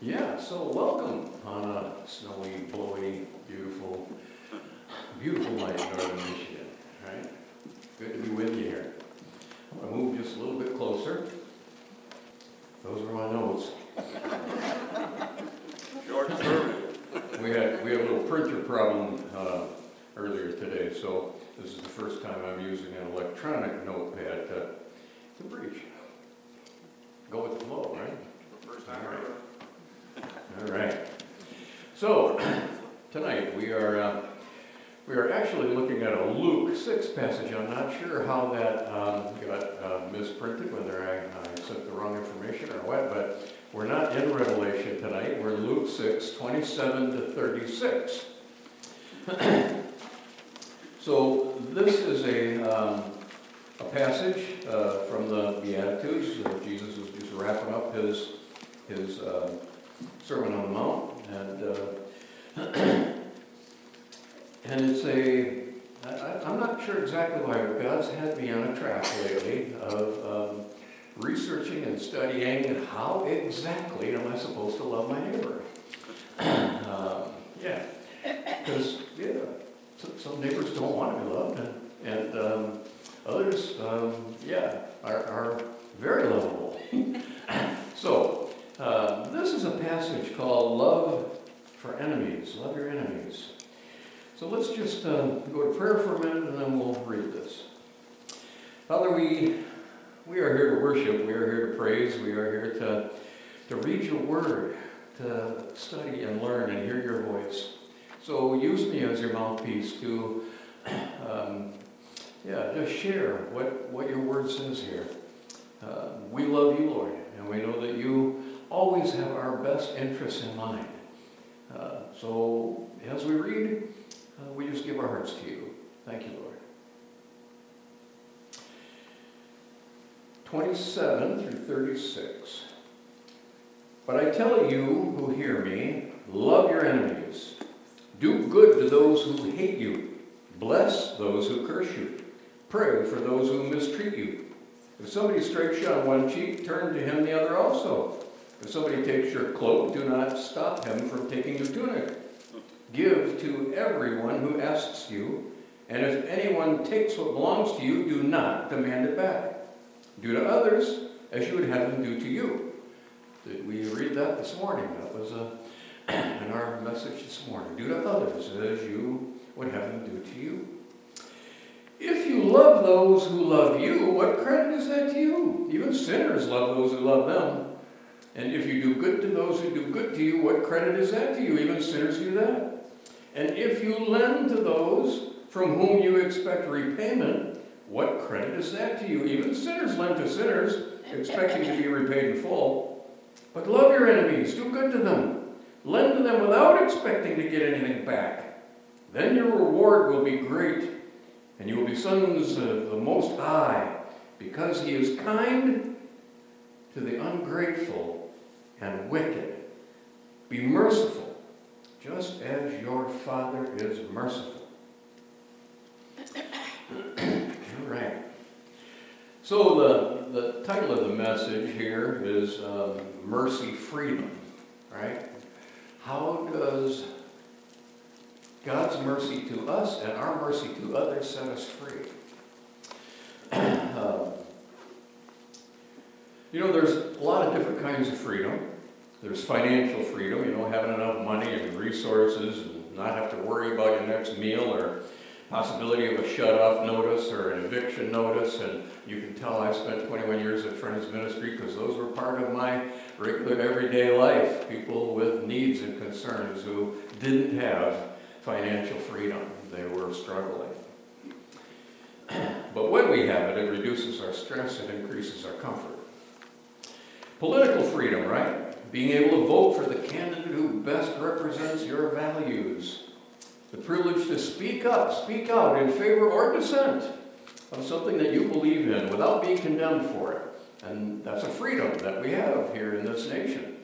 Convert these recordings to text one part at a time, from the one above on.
Yeah, so welcome on a snowy, blowy, beautiful, beautiful night in northern Michigan, right? Good to be with you here. I'm gonna move just a little bit closer. Those are my notes. Short. We had, we had a little printer problem uh, earlier today, so this is the first time I'm using an electronic notepad to, to preach. Go with the flow, right? First time ever. All right. So, tonight we are, uh, we are actually looking at a Luke 6 passage. I'm not sure how that um, got uh, misprinted, whether I, I sent the wrong information or what, but we're not in Revelation tonight. We're Luke 6, 27 to 36. so, this is a, um, a passage uh, from the Beatitudes. Jesus was just wrapping up his, his uh, Sermon on the Mount, and uh, and it's a I, I'm not sure exactly why, but God's had me on a track lately of um, researching and studying how exactly am I supposed to love my neighbor. um, yeah, because yeah, some, some neighbors don't want to be loved, and, and um, others, um, yeah, are, are very lovable. so. Uh, this is a passage called Love for Enemies. Love your enemies. So let's just uh, go to prayer for a minute and then we'll read this. Father, we, we are here to worship, we are here to praise, we are here to, to read your word, to study and learn and hear your voice. So use me as your mouthpiece to, um, yeah, just share what, what your word says here. Uh, we love you, Lord, and we know that you always have our best interests in mind. Uh, so as we read, uh, we just give our hearts to you. Thank you, Lord. 27 through 36. But I tell you who hear me, love your enemies. Do good to those who hate you. Bless those who curse you. Pray for those who mistreat you. If somebody strikes you on one cheek, turn to him the other also. If somebody takes your cloak, do not stop him from taking your tunic. Give to everyone who asks you, and if anyone takes what belongs to you, do not demand it back. Do to others as you would have them do to you. Did we read that this morning? That was uh, a, in our message this morning. Do to others as you would have them do to you. If you love those who love you, what credit is that to you? Even sinners love those who love them. And if you do good to those who do good to you, what credit is that to you? Even sinners do that. And if you lend to those from whom you expect repayment, what credit is that to you? Even sinners lend to sinners, expecting to be repaid in full. But love your enemies, do good to them, lend to them without expecting to get anything back. Then your reward will be great, and you will be sons of the Most High, because He is kind to the ungrateful and wicked. Be merciful, just as your Father is merciful. All right. So the, the title of the message here is um, Mercy Freedom, right? How does God's mercy to us and our mercy to others set us free? um, you know, there's a lot of different kinds of freedom. There's financial freedom, you know, having enough money and resources and not have to worry about your next meal or possibility of a shut-off notice or an eviction notice. And you can tell I spent 21 years at Friends Ministry because those were part of my regular everyday life. People with needs and concerns who didn't have financial freedom. They were struggling. But when we have it, it reduces our stress, it increases our comfort. Political freedom, right? Being able to vote for the candidate who best represents your values. The privilege to speak up, speak out in favor or dissent of something that you believe in without being condemned for it. And that's a freedom that we have here in this nation.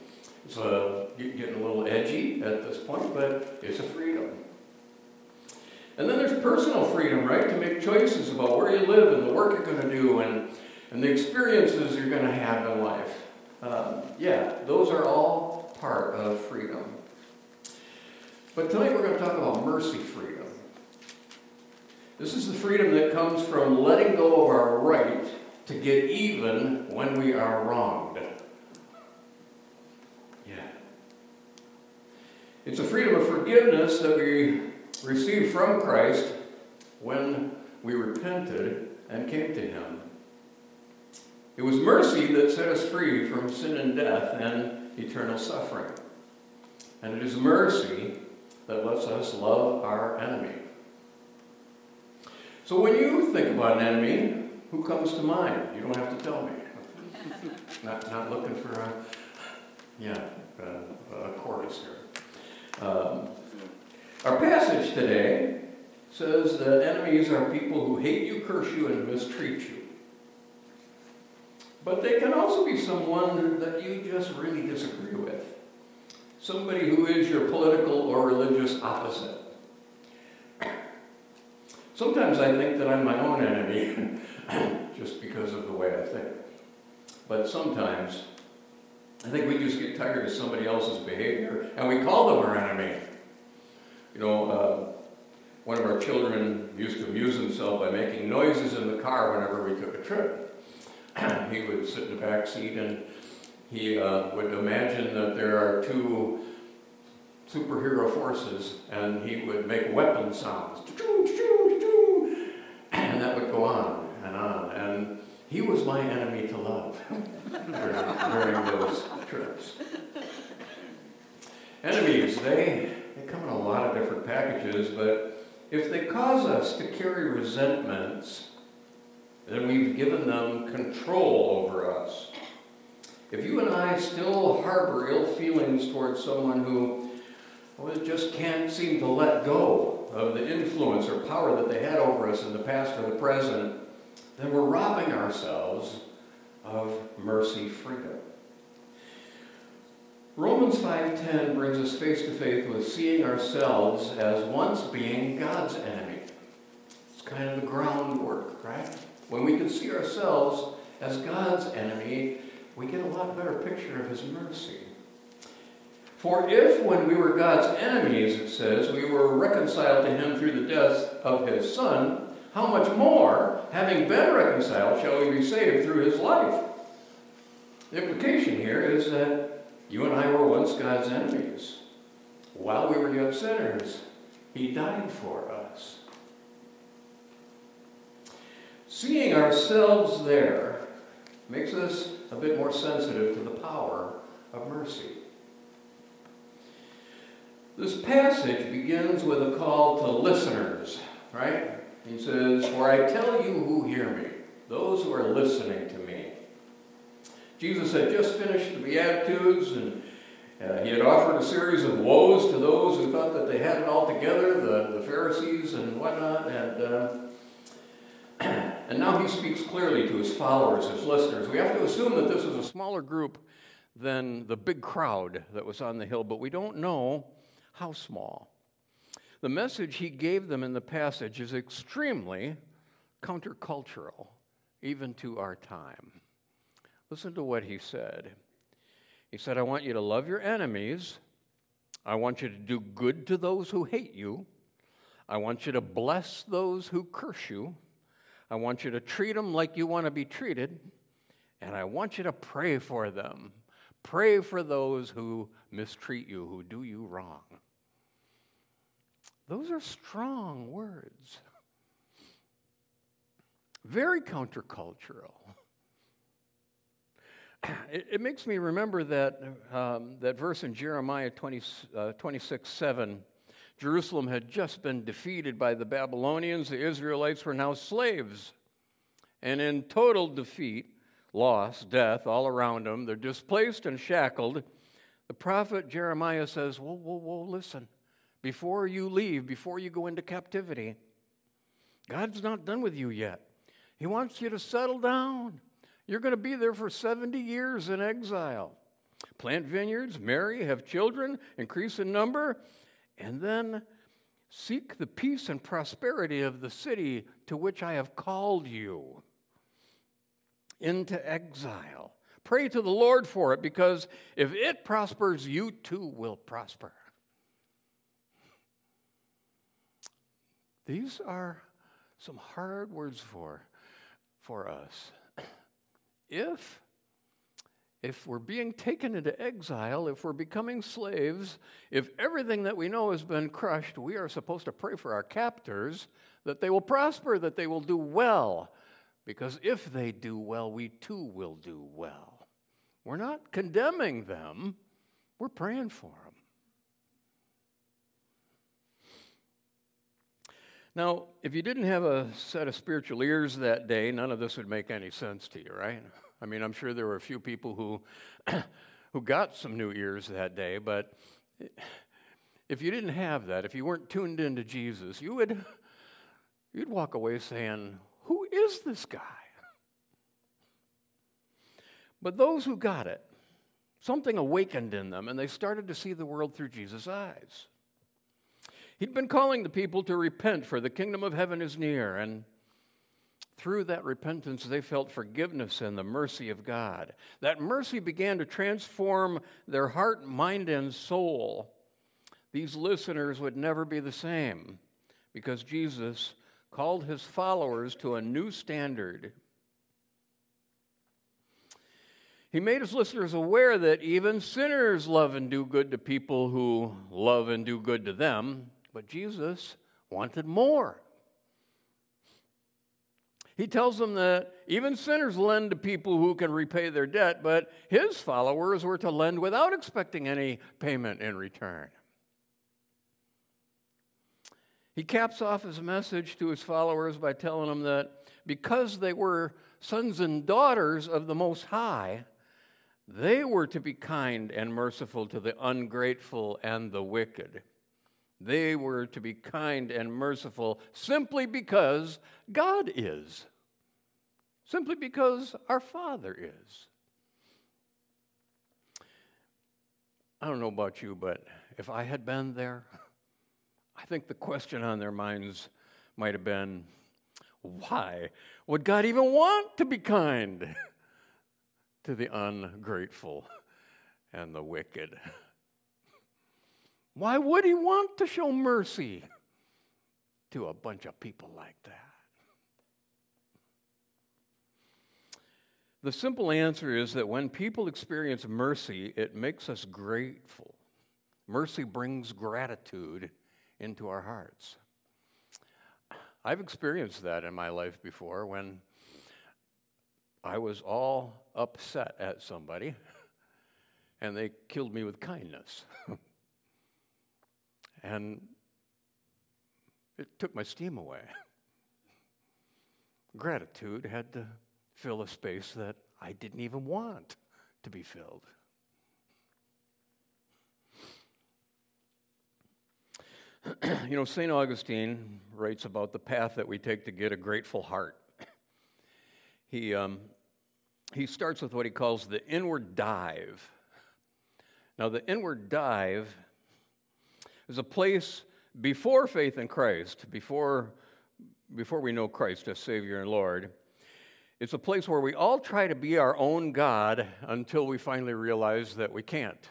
It's uh, getting a little edgy at this point, but it's a freedom. And then there's personal freedom, right? To make choices about where you live and the work you're going to do and, and the experiences you're going to have in life. Um, yeah, those are all part of freedom. But tonight we're going to talk about mercy freedom. This is the freedom that comes from letting go of our right to get even when we are wronged. Yeah. It's a freedom of forgiveness that we receive from Christ when we repented and came to Him. It was mercy that set us free from sin and death and eternal suffering. And it is mercy that lets us love our enemy. So when you think about an enemy, who comes to mind? You don't have to tell me. not, not looking for a, yeah, a, a chorus here. Um, our passage today says that enemies are people who hate you, curse you, and mistreat you. But they can also be someone that you just really disagree with. Somebody who is your political or religious opposite. Sometimes I think that I'm my own enemy just because of the way I think. But sometimes I think we just get tired of somebody else's behavior and we call them our enemy. You know, uh, one of our children used to amuse himself by making noises in the car whenever we took a trip. he would sit in the back seat and he uh, would imagine that there are two superhero forces and he would make weapon sounds. And that would go on and on. And he was my enemy to love during those trips. Enemies, they, they come in a lot of different packages, but if they cause us to carry resentments, then we've given them control over us. If you and I still harbor ill feelings towards someone who well, just can't seem to let go of the influence or power that they had over us in the past or the present, then we're robbing ourselves of mercy freedom. Romans 5:10 brings us face to face with seeing ourselves as once being God's enemy. It's kind of the groundwork, right? When we can see ourselves as God's enemy, we get a lot better picture of his mercy. For if, when we were God's enemies, it says, we were reconciled to him through the death of his Son, how much more, having been reconciled, shall we be saved through his life? The implication here is that you and I were once God's enemies. While we were yet sinners, he died for us. Seeing ourselves there makes us a bit more sensitive to the power of mercy. This passage begins with a call to listeners, right? He says, For I tell you who hear me, those who are listening to me. Jesus had just finished the Beatitudes, and uh, he had offered a series of woes to those who thought that they had it all together, the, the Pharisees and whatnot, and, uh, and now he speaks clearly to his followers, his listeners. We have to assume that this is a smaller group than the big crowd that was on the hill, but we don't know how small? The message he gave them in the passage is extremely countercultural, even to our time. Listen to what he said. He said, I want you to love your enemies. I want you to do good to those who hate you. I want you to bless those who curse you. I want you to treat them like you want to be treated. And I want you to pray for them. Pray for those who mistreat you, who do you wrong. Those are strong words. Very countercultural. It, it, makes me remember that, um, that verse in Jeremiah 20, uh, 26 7. Jerusalem had just been defeated by the Babylonians. The Israelites were now slaves. And in total defeat, loss, death all around them, they're displaced and shackled. The prophet Jeremiah says, Whoa, whoa, whoa, listen before you leave, before you go into captivity. God's not done with you yet. He wants you to settle down. You're going to be there for 70 years in exile. Plant vineyards, marry, have children, increase in number, and then seek the peace and prosperity of the city to which I have called you into exile. Pray to the Lord for it because if it prospers, you too will prosper. These are some hard words for, for us. If if we're being taken into exile, if we're becoming slaves, if everything that we know has been crushed, we are supposed to pray for our captors that they will prosper, that they will do well. Because if they do well, we too will do well. We're not condemning them, we're praying for them. Now, if you didn't have a set of spiritual ears that day, none of this would make any sense to you, right? I mean, I'm sure there were a few people who, who got some new ears that day, but if you didn't have that, if you weren't tuned into Jesus, you would you'd walk away saying, Who is this guy? But those who got it, something awakened in them, and they started to see the world through Jesus' eyes. He'd been calling the people to repent, for the kingdom of heaven is near. And through that repentance, they felt forgiveness and the mercy of God. That mercy began to transform their heart, mind, and soul. These listeners would never be the same because Jesus called his followers to a new standard. He made his listeners aware that even sinners love and do good to people who love and do good to them. But Jesus wanted more. He tells them that even sinners lend to people who can repay their debt, but his followers were to lend without expecting any payment in return. He caps off his message to his followers by telling them that because they were sons and daughters of the Most High, they were to be kind and merciful to the ungrateful and the wicked. They were to be kind and merciful simply because God is, simply because our Father is. I don't know about you, but if I had been there, I think the question on their minds might have been why would God even want to be kind to the ungrateful and the wicked? Why would he want to show mercy to a bunch of people like that? The simple answer is that when people experience mercy, it makes us grateful. Mercy brings gratitude into our hearts. I've experienced that in my life before when I was all upset at somebody and they killed me with kindness. And it took my steam away. Gratitude had to fill a space that I didn't even want to be filled. you know, St. Augustine writes about the path that we take to get a grateful heart. He, um, he starts with what he calls the inward dive. Now, the inward dive is a place before faith in Christ, before, before we know Christ as Savior and Lord. It's a place where we all try to be our own God until we finally realize that we can't.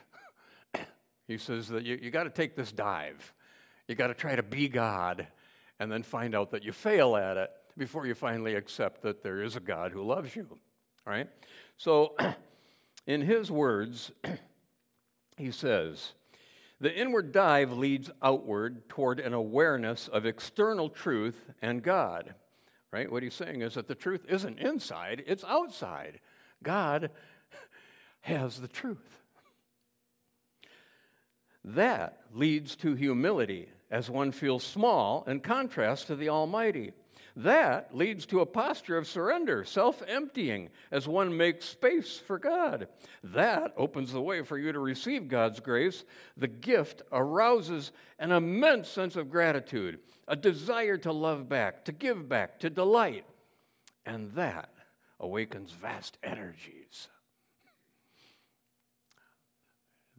he says that you, you got to take this dive. You got to try to be God and then find out that you fail at it before you finally accept that there is a God who loves you. Right? So, in his words, he says, the inward dive leads outward toward an awareness of external truth and God. Right? What he's saying is that the truth isn't inside, it's outside. God has the truth. That leads to humility as one feels small in contrast to the Almighty. That leads to a posture of surrender, self emptying, as one makes space for God. That opens the way for you to receive God's grace. The gift arouses an immense sense of gratitude, a desire to love back, to give back, to delight. And that awakens vast energies.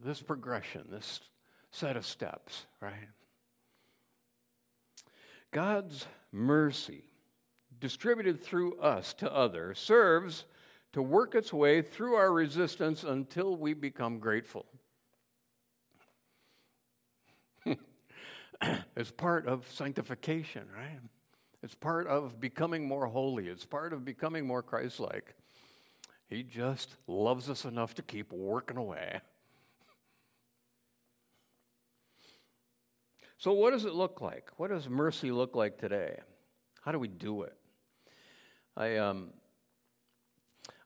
This progression, this set of steps, right? God's mercy, distributed through us to others, serves to work its way through our resistance until we become grateful. it's part of sanctification, right? It's part of becoming more holy. It's part of becoming more Christ like. He just loves us enough to keep working away. So, what does it look like? What does mercy look like today? How do we do it? I, um,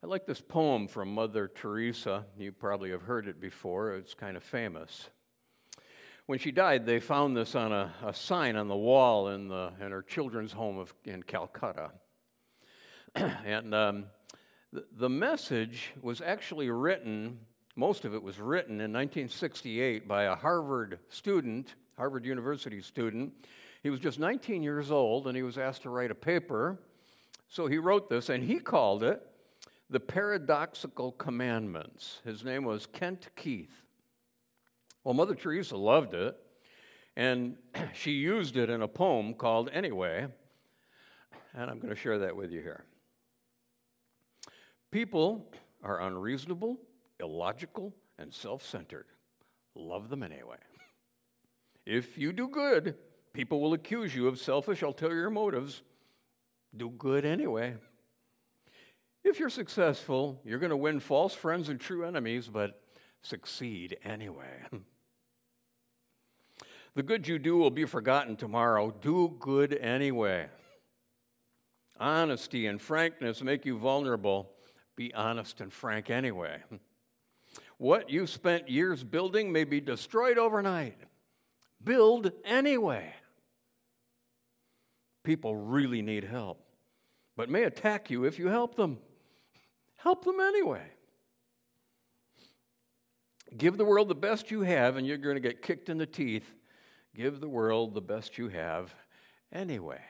I like this poem from Mother Teresa. You probably have heard it before, it's kind of famous. When she died, they found this on a, a sign on the wall in, the, in her children's home of, in Calcutta. and um, the, the message was actually written, most of it was written in 1968 by a Harvard student Harvard University student. He was just 19 years old and he was asked to write a paper. So he wrote this and he called it The Paradoxical Commandments. His name was Kent Keith. Well, Mother Teresa loved it and she used it in a poem called Anyway. And I'm going to share that with you here. People are unreasonable, illogical, and self centered. Love them anyway. If you do good, people will accuse you of selfish, ulterior motives. Do good anyway. If you're successful, you're going to win false friends and true enemies, but succeed anyway. the good you do will be forgotten tomorrow. Do good anyway. Honesty and frankness make you vulnerable. Be honest and frank anyway. What you spent years building may be destroyed overnight build anyway. People really need help, but may attack you if you help them. Help them anyway. Give the world the best you have, and you're going to get kicked in the teeth. Give the world the best you have anyway.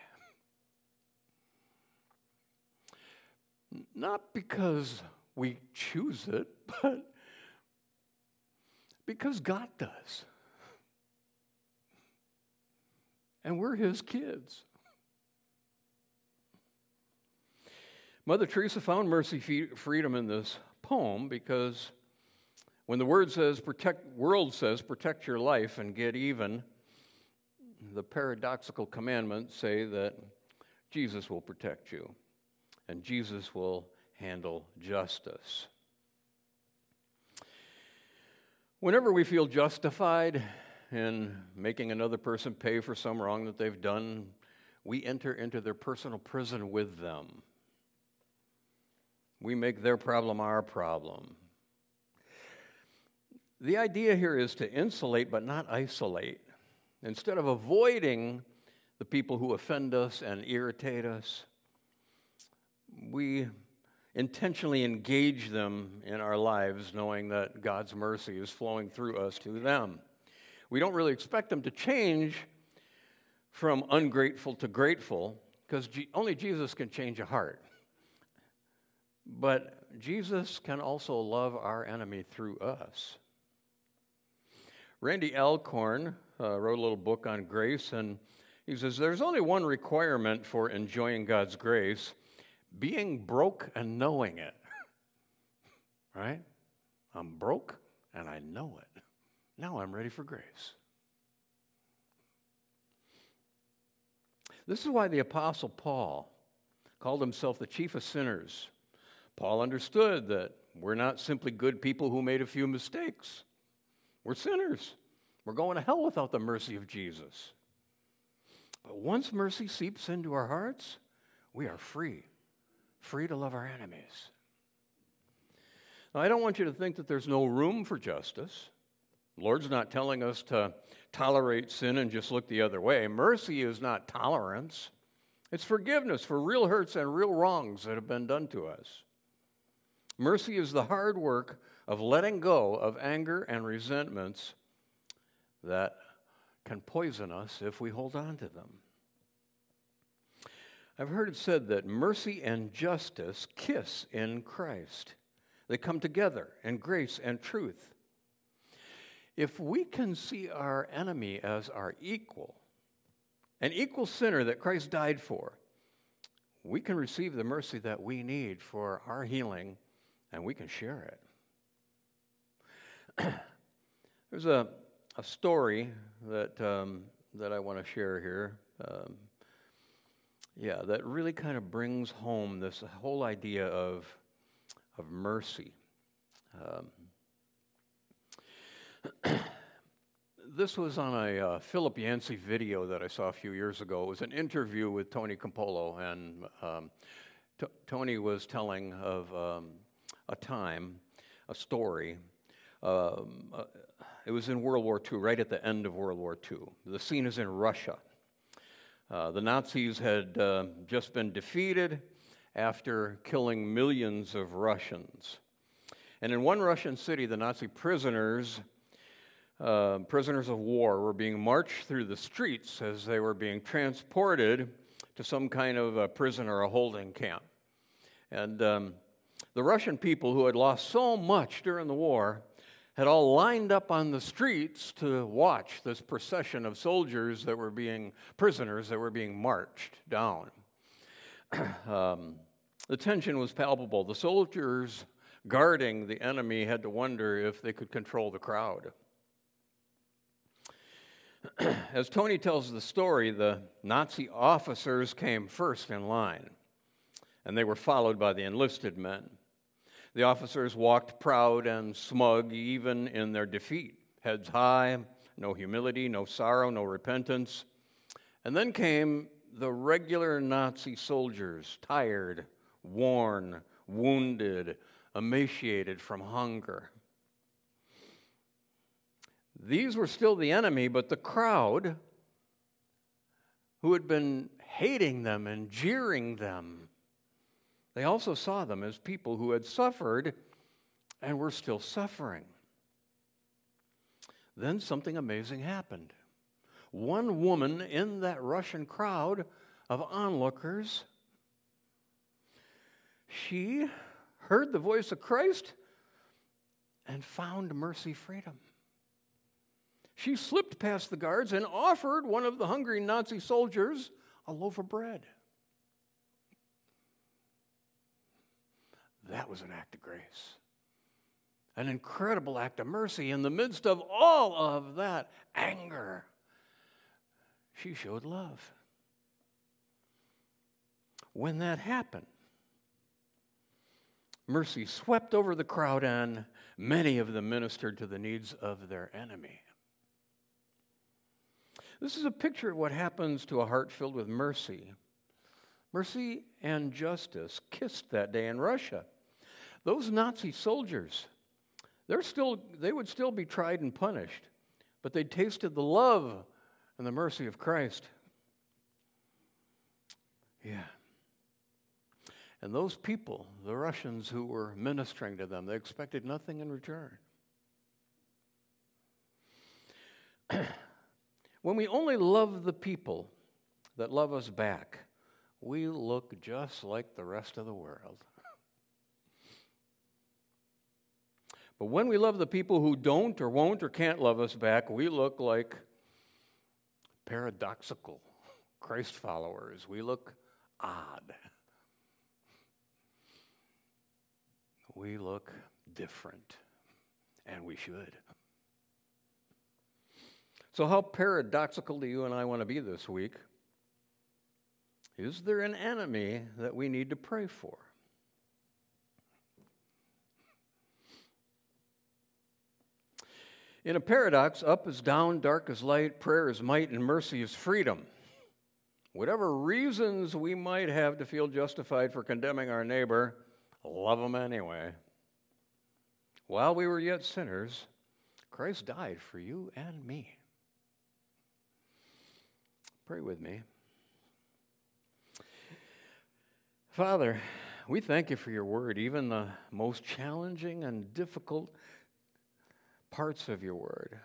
Not because we choose it, but because God does. And we're his kids. Mother Teresa found mercy freedom in this poem because when the word says protect world says protect your life and get even, the paradoxical commandments say that Jesus will protect you and Jesus will handle justice. Whenever we feel justified in making another person pay for some wrong that they've done, we enter into their personal prison with them. We make their problem our problem. The idea here is to insulate but not isolate. Instead of avoiding the people who offend us and irritate us, we intentionally engage them in our lives, knowing that God's mercy is flowing through us to them we don't really expect them to change from ungrateful to grateful because G- only Jesus can change a heart. But Jesus can also love our enemy through us. Randy Alcorn uh, wrote a little book on grace, and he says there's only one requirement for enjoying God's grace being broke and knowing it. right? I'm broke and I know it. Now I'm ready for grace. This is why the Apostle Paul called himself the chief of sinners. Paul understood that we're not simply good people who made a few mistakes, we're sinners. We're going to hell without the mercy of Jesus. But once mercy seeps into our hearts, we are free, free to love our enemies. Now, I don't want you to think that there's no room for justice. Lord's not telling us to tolerate sin and just look the other way. Mercy is not tolerance, it's forgiveness for real hurts and real wrongs that have been done to us. Mercy is the hard work of letting go of anger and resentments that can poison us if we hold on to them. I've heard it said that mercy and justice kiss in Christ. They come together in grace and truth. If we can see our enemy as our equal, an equal sinner that Christ died for, we can receive the mercy that we need for our healing and we can share it. There's a, a story that, um, that I want to share here. Um, yeah, that really kind of brings home this whole idea of, of mercy. Um, this was on a uh, Philip Yancey video that I saw a few years ago. It was an interview with Tony Campolo, and um, T- Tony was telling of um, a time, a story. Um, uh, it was in World War II, right at the end of World War II. The scene is in Russia. Uh, the Nazis had uh, just been defeated after killing millions of Russians. And in one Russian city, the Nazi prisoners, uh, prisoners of war, were being marched through the streets as they were being transported to some kind of a prison or a holding camp. And um, the Russian people who had lost so much during the war had all lined up on the streets to watch this procession of soldiers that were being prisoners that were being marched down. um, the tension was palpable. The soldiers guarding the enemy had to wonder if they could control the crowd. As Tony tells the story, the Nazi officers came first in line, and they were followed by the enlisted men. The officers walked proud and smug even in their defeat, heads high, no humility, no sorrow, no repentance. And then came the regular Nazi soldiers, tired, worn, wounded, emaciated from hunger. These were still the enemy, but the crowd who had been hating them and jeering them they also saw them as people who had suffered and were still suffering. Then something amazing happened. One woman in that Russian crowd of onlookers, she heard the voice of Christ and found mercy freedom. She slipped past the guards and offered one of the hungry Nazi soldiers a loaf of bread. That was an act of grace. An incredible act of mercy in the midst of all of that anger. She showed love. When that happened, mercy swept over the crowd, and many of them ministered to the needs of their enemy. This is a picture of what happens to a heart filled with mercy. Mercy and justice kissed that day in Russia. Those Nazi soldiers, they're still, they would still be tried and punished, but they tasted the love and the mercy of Christ. Yeah. And those people, the Russians who were ministering to them, they expected nothing in return. when we only love the people that love us back, we look just like the rest of the world. But when we love the people who don't or won't or can't love us back, we look like paradoxical Christ followers. We look odd. We look different, and we should. So, how paradoxical do you and I want to be this week? Is there an enemy that we need to pray for? In a paradox, up is down, dark is light, prayer is might, and mercy is freedom. Whatever reasons we might have to feel justified for condemning our neighbor, love them anyway. While we were yet sinners, Christ died for you and me. Pray with me. Father, we thank you for your word, even the most challenging and difficult parts of your word.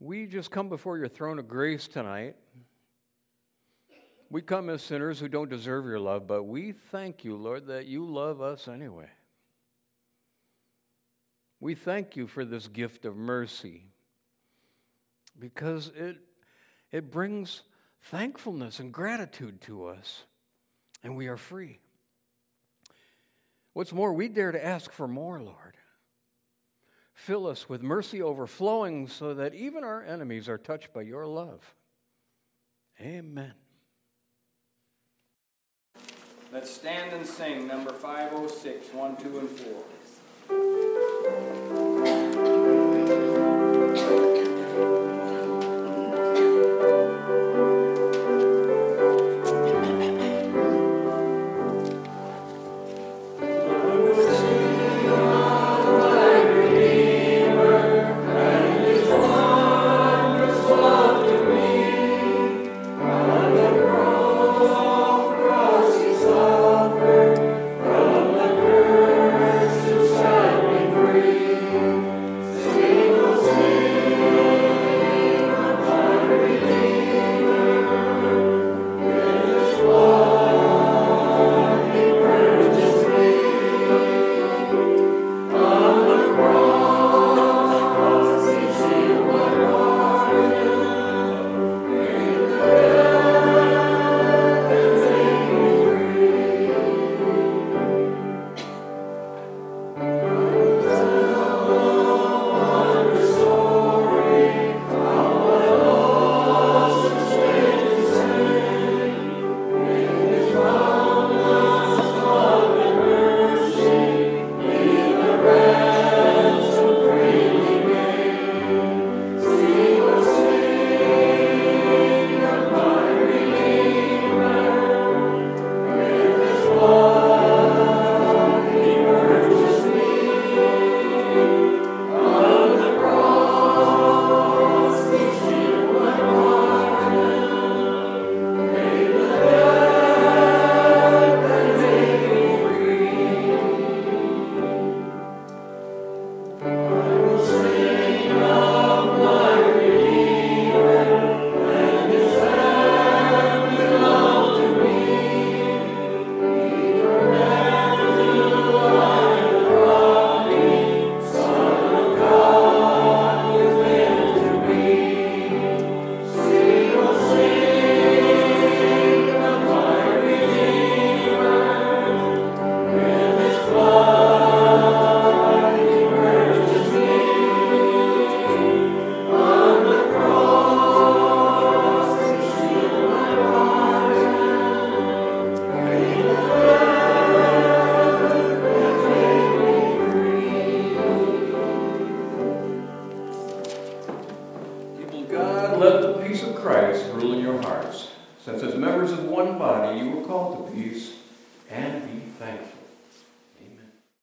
We just come before your throne of grace tonight. We come as sinners who don't deserve your love, but we thank you, Lord, that you love us anyway. We thank you for this gift of mercy because it, it brings thankfulness and gratitude to us, and we are free. What's more, we dare to ask for more, Lord. Fill us with mercy overflowing so that even our enemies are touched by your love. Amen. Let's stand and sing number 506, 1, 2, and 4. Since